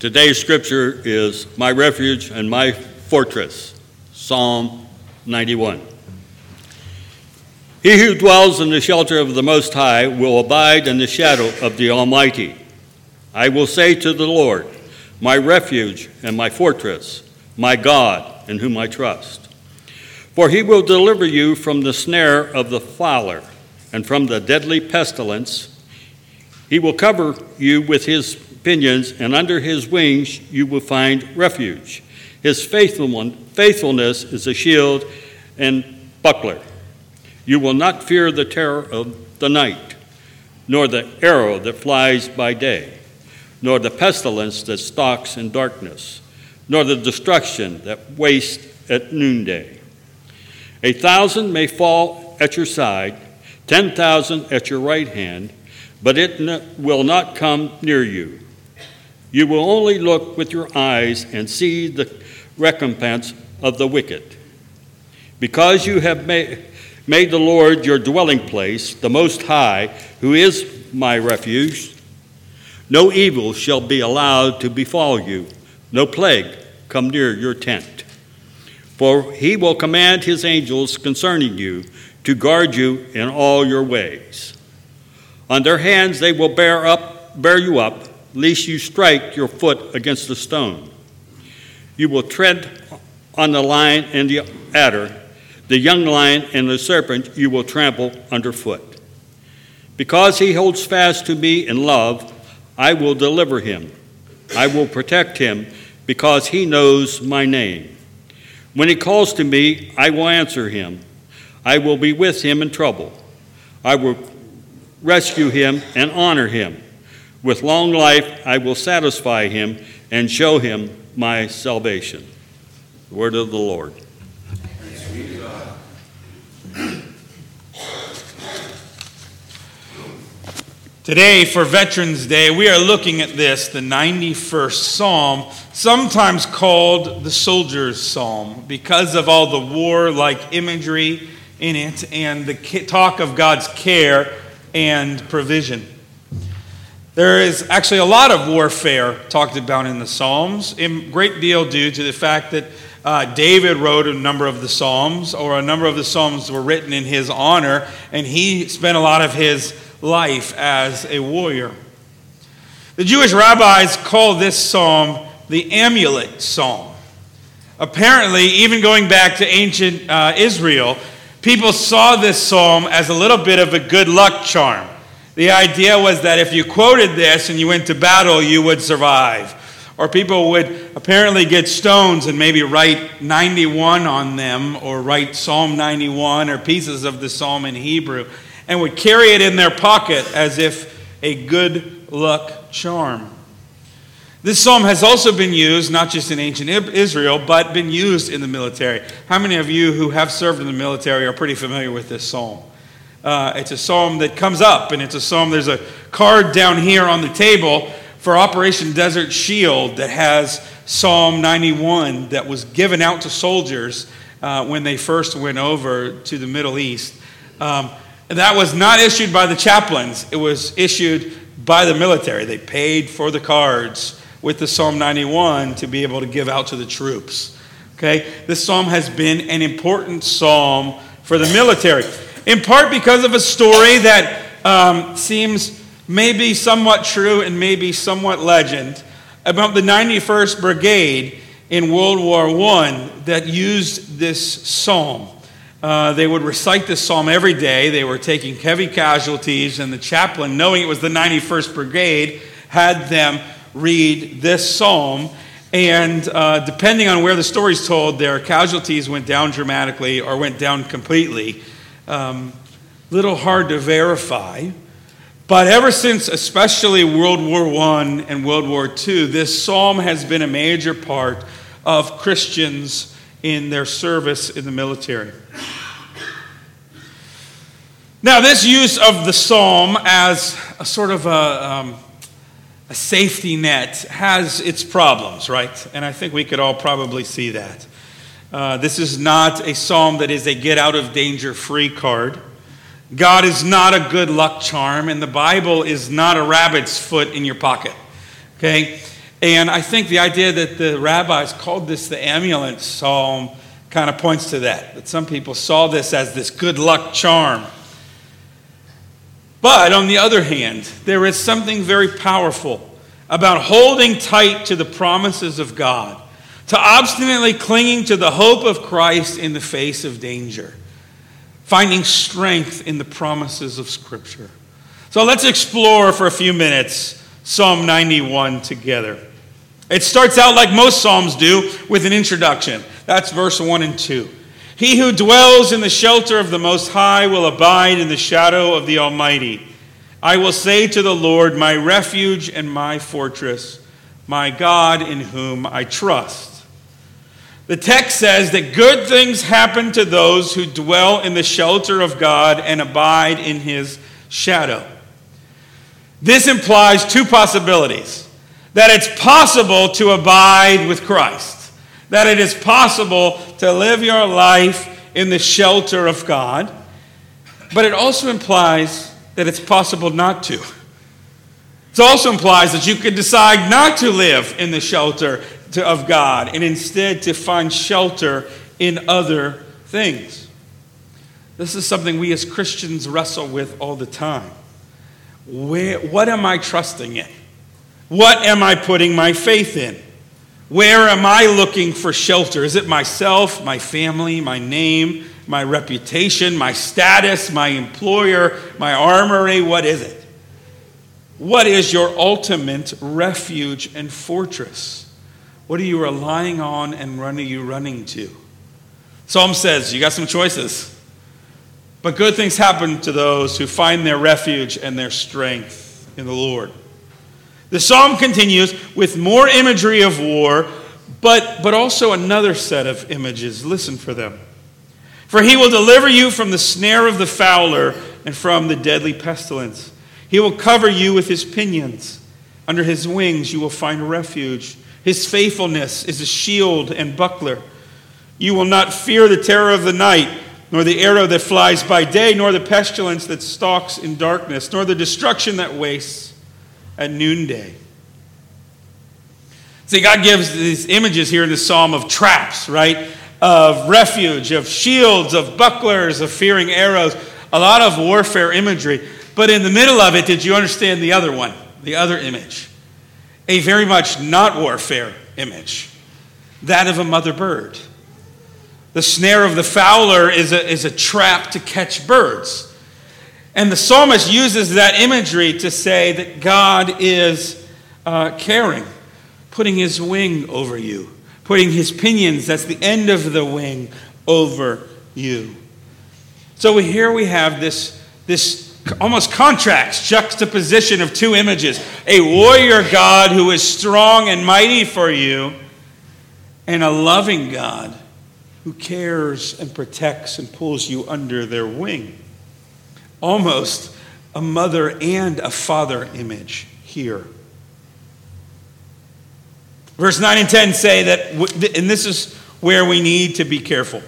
Today's scripture is My refuge and my fortress, Psalm 91. He who dwells in the shelter of the Most High will abide in the shadow of the Almighty. I will say to the Lord, My refuge and my fortress, my God, in whom I trust. For he will deliver you from the snare of the fowler and from the deadly pestilence. He will cover you with his pinions, and under his wings you will find refuge. His faithfulness is a shield and buckler. You will not fear the terror of the night, nor the arrow that flies by day, nor the pestilence that stalks in darkness, nor the destruction that wastes at noonday. A thousand may fall at your side, ten thousand at your right hand, but it will not come near you. You will only look with your eyes and see the recompense of the wicked. Because you have made, the Lord your dwelling place, the Most High, who is my refuge, no evil shall be allowed to befall you, no plague come near your tent. For he will command his angels concerning you to guard you in all your ways. On their hands they will bear up bear you up lest you strike your foot against a stone. You will tread on the lion and the adder, the young lion and the serpent you will trample underfoot. Because he holds fast to me in love, I will deliver him. I will protect him because he knows my name. When he calls to me, I will answer him. I will be with him in trouble. I will rescue him and honor him. With long life I will satisfy him and show him my salvation. The word of the Lord. Today, for Veterans Day, we are looking at this, the 91st Psalm, sometimes called the Soldier's Psalm, because of all the war like imagery in it and the talk of God's care and provision. There is actually a lot of warfare talked about in the Psalms, a great deal due to the fact that uh, David wrote a number of the Psalms, or a number of the Psalms were written in his honor, and he spent a lot of his life as a warrior. The Jewish rabbis call this psalm the amulet psalm. Apparently, even going back to ancient uh, Israel, people saw this psalm as a little bit of a good luck charm. The idea was that if you quoted this and you went to battle, you would survive. Or people would apparently get stones and maybe write 91 on them, or write Psalm 91 or pieces of the psalm in Hebrew, and would carry it in their pocket as if a good luck charm. This psalm has also been used, not just in ancient Israel, but been used in the military. How many of you who have served in the military are pretty familiar with this psalm? Uh, it's a psalm that comes up, and it's a psalm. There's a card down here on the table for Operation Desert Shield that has Psalm 91 that was given out to soldiers uh, when they first went over to the Middle East. Um, that was not issued by the chaplains, it was issued by the military. They paid for the cards with the Psalm 91 to be able to give out to the troops. Okay? This psalm has been an important psalm for the military in part because of a story that um, seems maybe somewhat true and maybe somewhat legend about the 91st Brigade in World War I that used this psalm. Uh, they would recite this psalm every day. They were taking heavy casualties, and the chaplain, knowing it was the 91st Brigade, had them read this psalm. And uh, depending on where the story's told, their casualties went down dramatically or went down completely um, little hard to verify. But ever since, especially World War I and World War II, this psalm has been a major part of Christians in their service in the military. Now, this use of the psalm as a sort of a, um, a safety net has its problems, right? And I think we could all probably see that. Uh, this is not a psalm that is a get out of danger free card. God is not a good luck charm, and the Bible is not a rabbit's foot in your pocket. Okay? And I think the idea that the rabbis called this the amulet psalm kind of points to that. That some people saw this as this good luck charm. But on the other hand, there is something very powerful about holding tight to the promises of God, to obstinately clinging to the hope of Christ in the face of danger, finding strength in the promises of Scripture. So let's explore for a few minutes Psalm 91 together. It starts out like most Psalms do with an introduction. That's verse 1 and 2. He who dwells in the shelter of the Most High will abide in the shadow of the Almighty. I will say to the Lord, my refuge and my fortress, my God in whom I trust. The text says that good things happen to those who dwell in the shelter of God and abide in his shadow. This implies two possibilities that it's possible to abide with Christ, that it is possible to live your life in the shelter of God, but it also implies that it's possible not to. It also implies that you could decide not to live in the shelter to, of God and instead to find shelter in other things. This is something we as Christians wrestle with all the time. Where, what am I trusting in? What am I putting my faith in? Where am I looking for shelter? Is it myself, my family, my name, my reputation, my status, my employer, my armory? What is it? What is your ultimate refuge and fortress? What are you relying on and run are you running to? Psalm says, You got some choices. But good things happen to those who find their refuge and their strength in the Lord. The psalm continues with more imagery of war, but, but also another set of images. Listen for them. For he will deliver you from the snare of the fowler and from the deadly pestilence. He will cover you with his pinions. Under his wings you will find refuge. His faithfulness is a shield and buckler. You will not fear the terror of the night, nor the arrow that flies by day, nor the pestilence that stalks in darkness, nor the destruction that wastes at noonday. See, God gives these images here in the psalm of traps, right? Of refuge, of shields, of bucklers, of fearing arrows, a lot of warfare imagery. But in the middle of it, did you understand the other one, the other image? A very much not warfare image, that of a mother bird. The snare of the fowler is a, is a trap to catch birds. And the psalmist uses that imagery to say that God is uh, caring, putting his wing over you, putting his pinions, that's the end of the wing, over you. So here we have this, this almost contracts, juxtaposition of two images a warrior God who is strong and mighty for you, and a loving God who cares and protects and pulls you under their wing almost a mother and a father image here. Verse 9 and 10 say that, and this is where we need to be careful.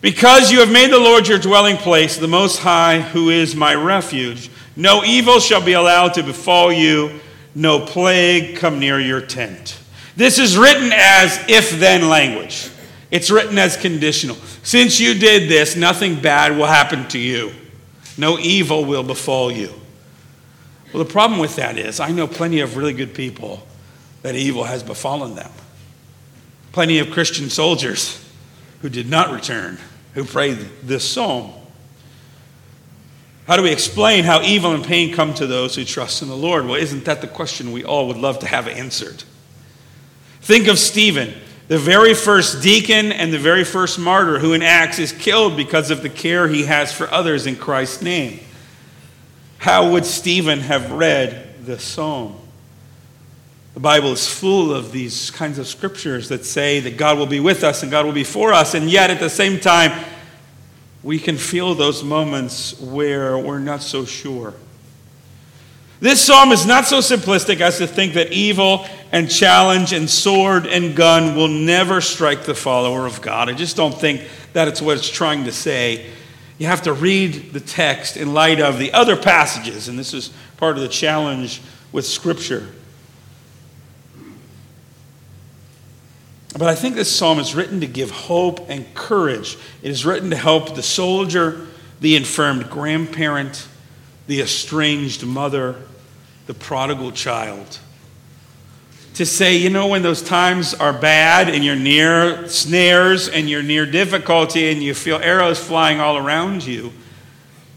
Because you have made the Lord your dwelling place, the Most High, who is my refuge, no evil shall be allowed to befall you, no plague come near your tent. This is written as if then language. It's written as conditional. Since you did this, nothing bad will happen to you. No evil will befall you. Well, the problem with that is, I know plenty of really good people that evil has befallen them. Plenty of Christian soldiers who did not return, who prayed this psalm. How do we explain how evil and pain come to those who trust in the Lord? Well, isn't that the question we all would love to have answered? Think of Stephen the very first deacon and the very first martyr who in Acts is killed because of the care he has for others in Christ's name. How would Stephen have read this psalm? The Bible is full of these kinds of scriptures that say that God will be with us and God will be for us, and yet at the same time, we can feel those moments where we're not so sure. This psalm is not so simplistic as to think that evil and challenge and sword and gun will never strike the follower of God. I just don't think that it's what it's trying to say. You have to read the text in light of the other passages, and this is part of the challenge with Scripture. But I think this psalm is written to give hope and courage. It is written to help the soldier, the infirmed grandparent, the estranged mother, the prodigal child. To say, you know, when those times are bad and you're near snares and you're near difficulty and you feel arrows flying all around you,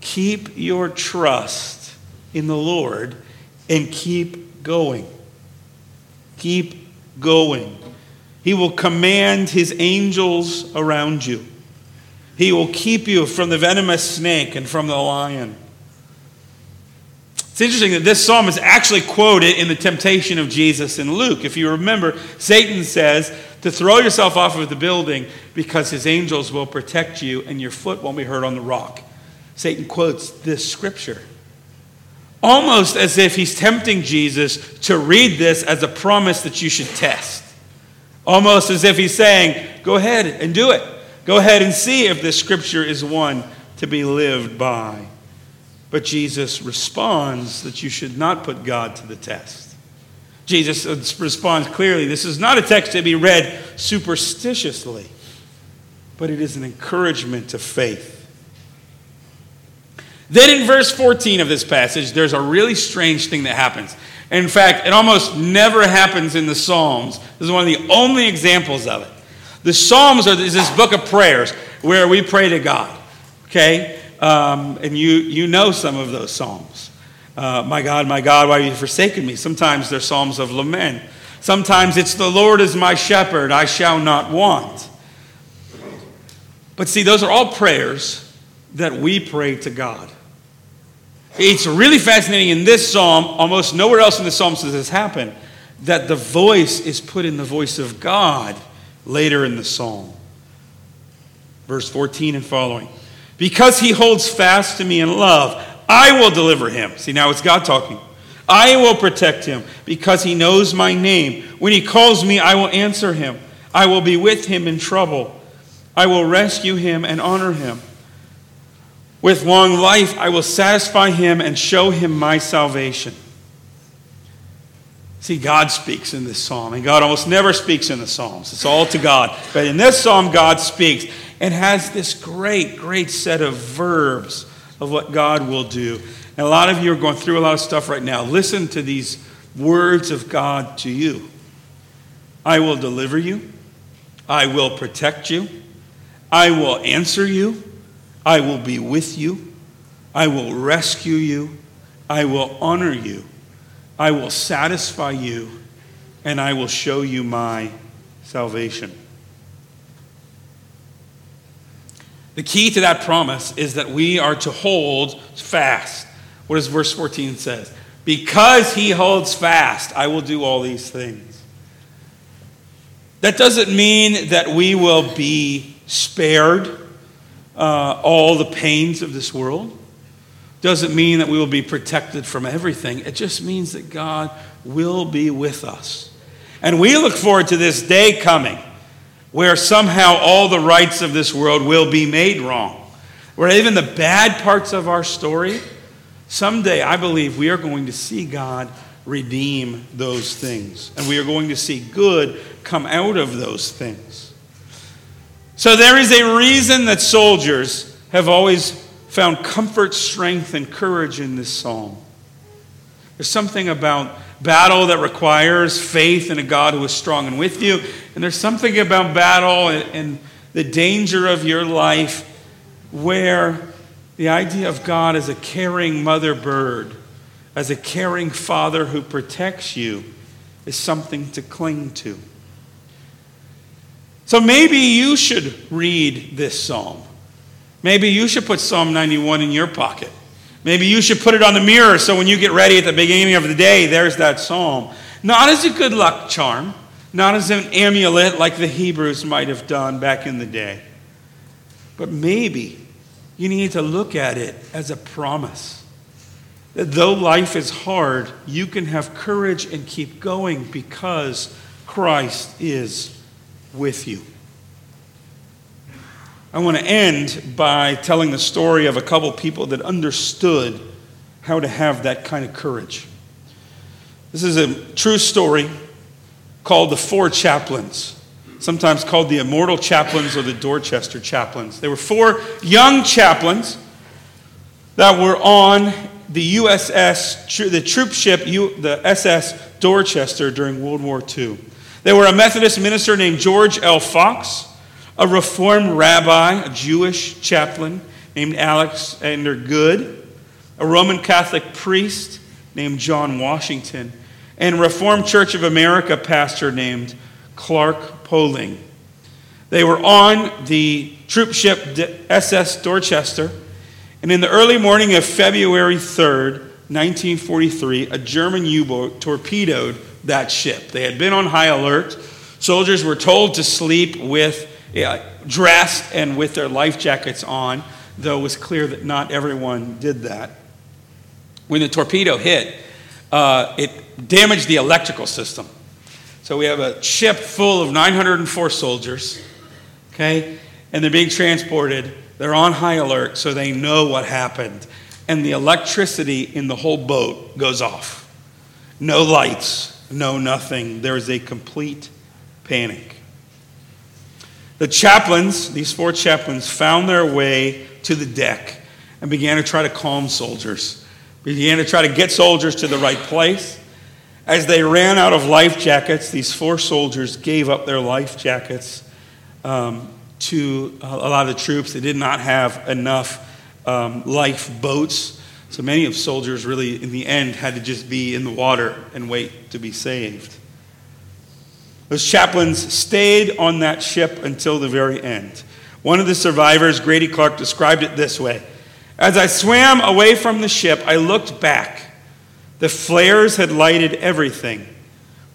keep your trust in the Lord and keep going. Keep going. He will command his angels around you. He will keep you from the venomous snake and from the lion. It's interesting that this psalm is actually quoted in the temptation of Jesus in Luke. If you remember, Satan says to throw yourself off of the building because his angels will protect you and your foot won't be hurt on the rock. Satan quotes this scripture. Almost as if he's tempting Jesus to read this as a promise that you should test. Almost as if he's saying, Go ahead and do it. Go ahead and see if this scripture is one to be lived by. But Jesus responds that you should not put God to the test. Jesus responds clearly this is not a text to be read superstitiously, but it is an encouragement to faith. Then in verse 14 of this passage, there's a really strange thing that happens. In fact, it almost never happens in the Psalms. This is one of the only examples of it. The Psalms are is this book of prayers where we pray to God. Okay? Um, and you, you know some of those Psalms. Uh, my God, my God, why have you forsaken me? Sometimes they're Psalms of lament. Sometimes it's the Lord is my shepherd, I shall not want. But see, those are all prayers that we pray to God. It's really fascinating in this psalm, almost nowhere else in the psalms does this happen, that the voice is put in the voice of God later in the psalm. Verse 14 and following. Because he holds fast to me in love, I will deliver him. See, now it's God talking. I will protect him because he knows my name. When he calls me, I will answer him. I will be with him in trouble. I will rescue him and honor him. With long life, I will satisfy him and show him my salvation. See, God speaks in this psalm, and God almost never speaks in the Psalms. It's all to God. But in this psalm, God speaks and has this great, great set of verbs of what God will do. And a lot of you are going through a lot of stuff right now. Listen to these words of God to you I will deliver you, I will protect you, I will answer you. I will be with you. I will rescue you. I will honor you. I will satisfy you. And I will show you my salvation. The key to that promise is that we are to hold fast. What does verse 14 says? Because he holds fast, I will do all these things. That doesn't mean that we will be spared uh, all the pains of this world. Doesn't mean that we will be protected from everything. It just means that God will be with us. And we look forward to this day coming where somehow all the rights of this world will be made wrong. Where even the bad parts of our story, someday I believe we are going to see God redeem those things. And we are going to see good come out of those things. So there is a reason that soldiers have always found comfort, strength, and courage in this psalm. There's something about battle that requires faith in a God who is strong and with you. And there's something about battle and, and the danger of your life where the idea of God as a caring mother bird, as a caring father who protects you, is something to cling to. So maybe you should read this psalm. Maybe you should put Psalm 91 in your pocket. Maybe you should put it on the mirror so when you get ready at the beginning of the day, there's that psalm. Not as a good luck charm, not as an amulet like the Hebrews might have done back in the day, but maybe you need to look at it as a promise that though life is hard, you can have courage and keep going because Christ is with you. I want to end by telling the story of a couple people that understood how to have that kind of courage. This is a true story called The Four Chaplains. sometimes called the Immortal Chaplains or the Dorchester Chaplains. They were four young chaplains that were on the USS, the troop ship, the SS Dorchester during World War II. They were a Methodist minister named George L. Fox, a Reformed rabbi, a Jewish chaplain named Alexander Goode, a Roman Catholic priest named John Washington, and Reformed Church of America pastor named Clark Poling. They were on the troop ship SS Dorchester, and in the early morning of February 3rd, 1943, a German U boat torpedoed that ship. They had been on high alert. Soldiers were told to sleep with yeah, dressed and with their life jackets on, though it was clear that not everyone did that. When the torpedo hit, uh, it damaged the electrical system. So we have a ship full of 904 soldiers, okay, and they're being transported. They're on high alert, so they know what happened. And the electricity in the whole boat goes off. No lights, no nothing. There is a complete panic. The chaplains, these four chaplains, found their way to the deck and began to try to calm soldiers, began to try to get soldiers to the right place. As they ran out of life jackets, these four soldiers gave up their life jackets um, to a lot of the troops. They did not have enough um, boats so many of soldiers really, in the end, had to just be in the water and wait to be saved. Those chaplains stayed on that ship until the very end. One of the survivors, Grady Clark, described it this way As I swam away from the ship, I looked back. The flares had lighted everything.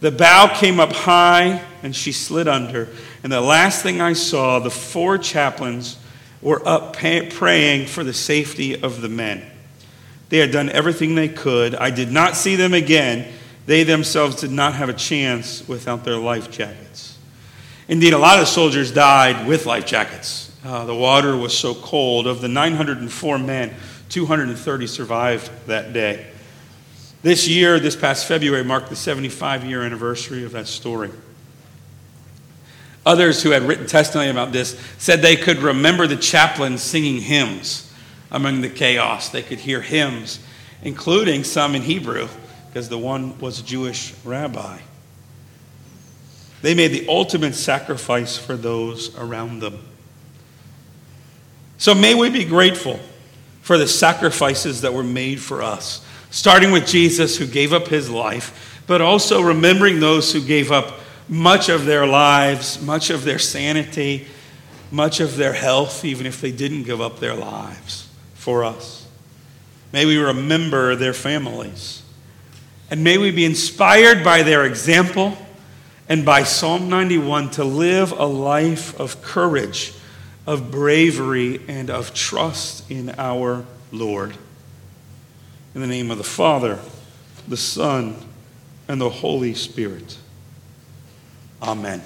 The bow came up high and she slid under. And the last thing I saw, the four chaplains were up praying for the safety of the men. They had done everything they could. I did not see them again. They themselves did not have a chance without their life jackets. Indeed, a lot of soldiers died with life jackets. Uh, the water was so cold. Of the 904 men, 230 survived that day. This year, this past February, marked the 75 year anniversary of that story. Others who had written testimony about this said they could remember the chaplain singing hymns among the chaos. They could hear hymns, including some in Hebrew, because the one was a Jewish rabbi. They made the ultimate sacrifice for those around them. So may we be grateful for the sacrifices that were made for us, starting with Jesus who gave up his life, but also remembering those who gave up much of their lives, much of their sanity, much of their health, even if they didn't give up their lives for us. May we remember their families. And may we be inspired by their example and by Psalm 91 to live a life of courage, of bravery, and of trust in our Lord. In the name of the Father, the Son, and the Holy Spirit. Amen.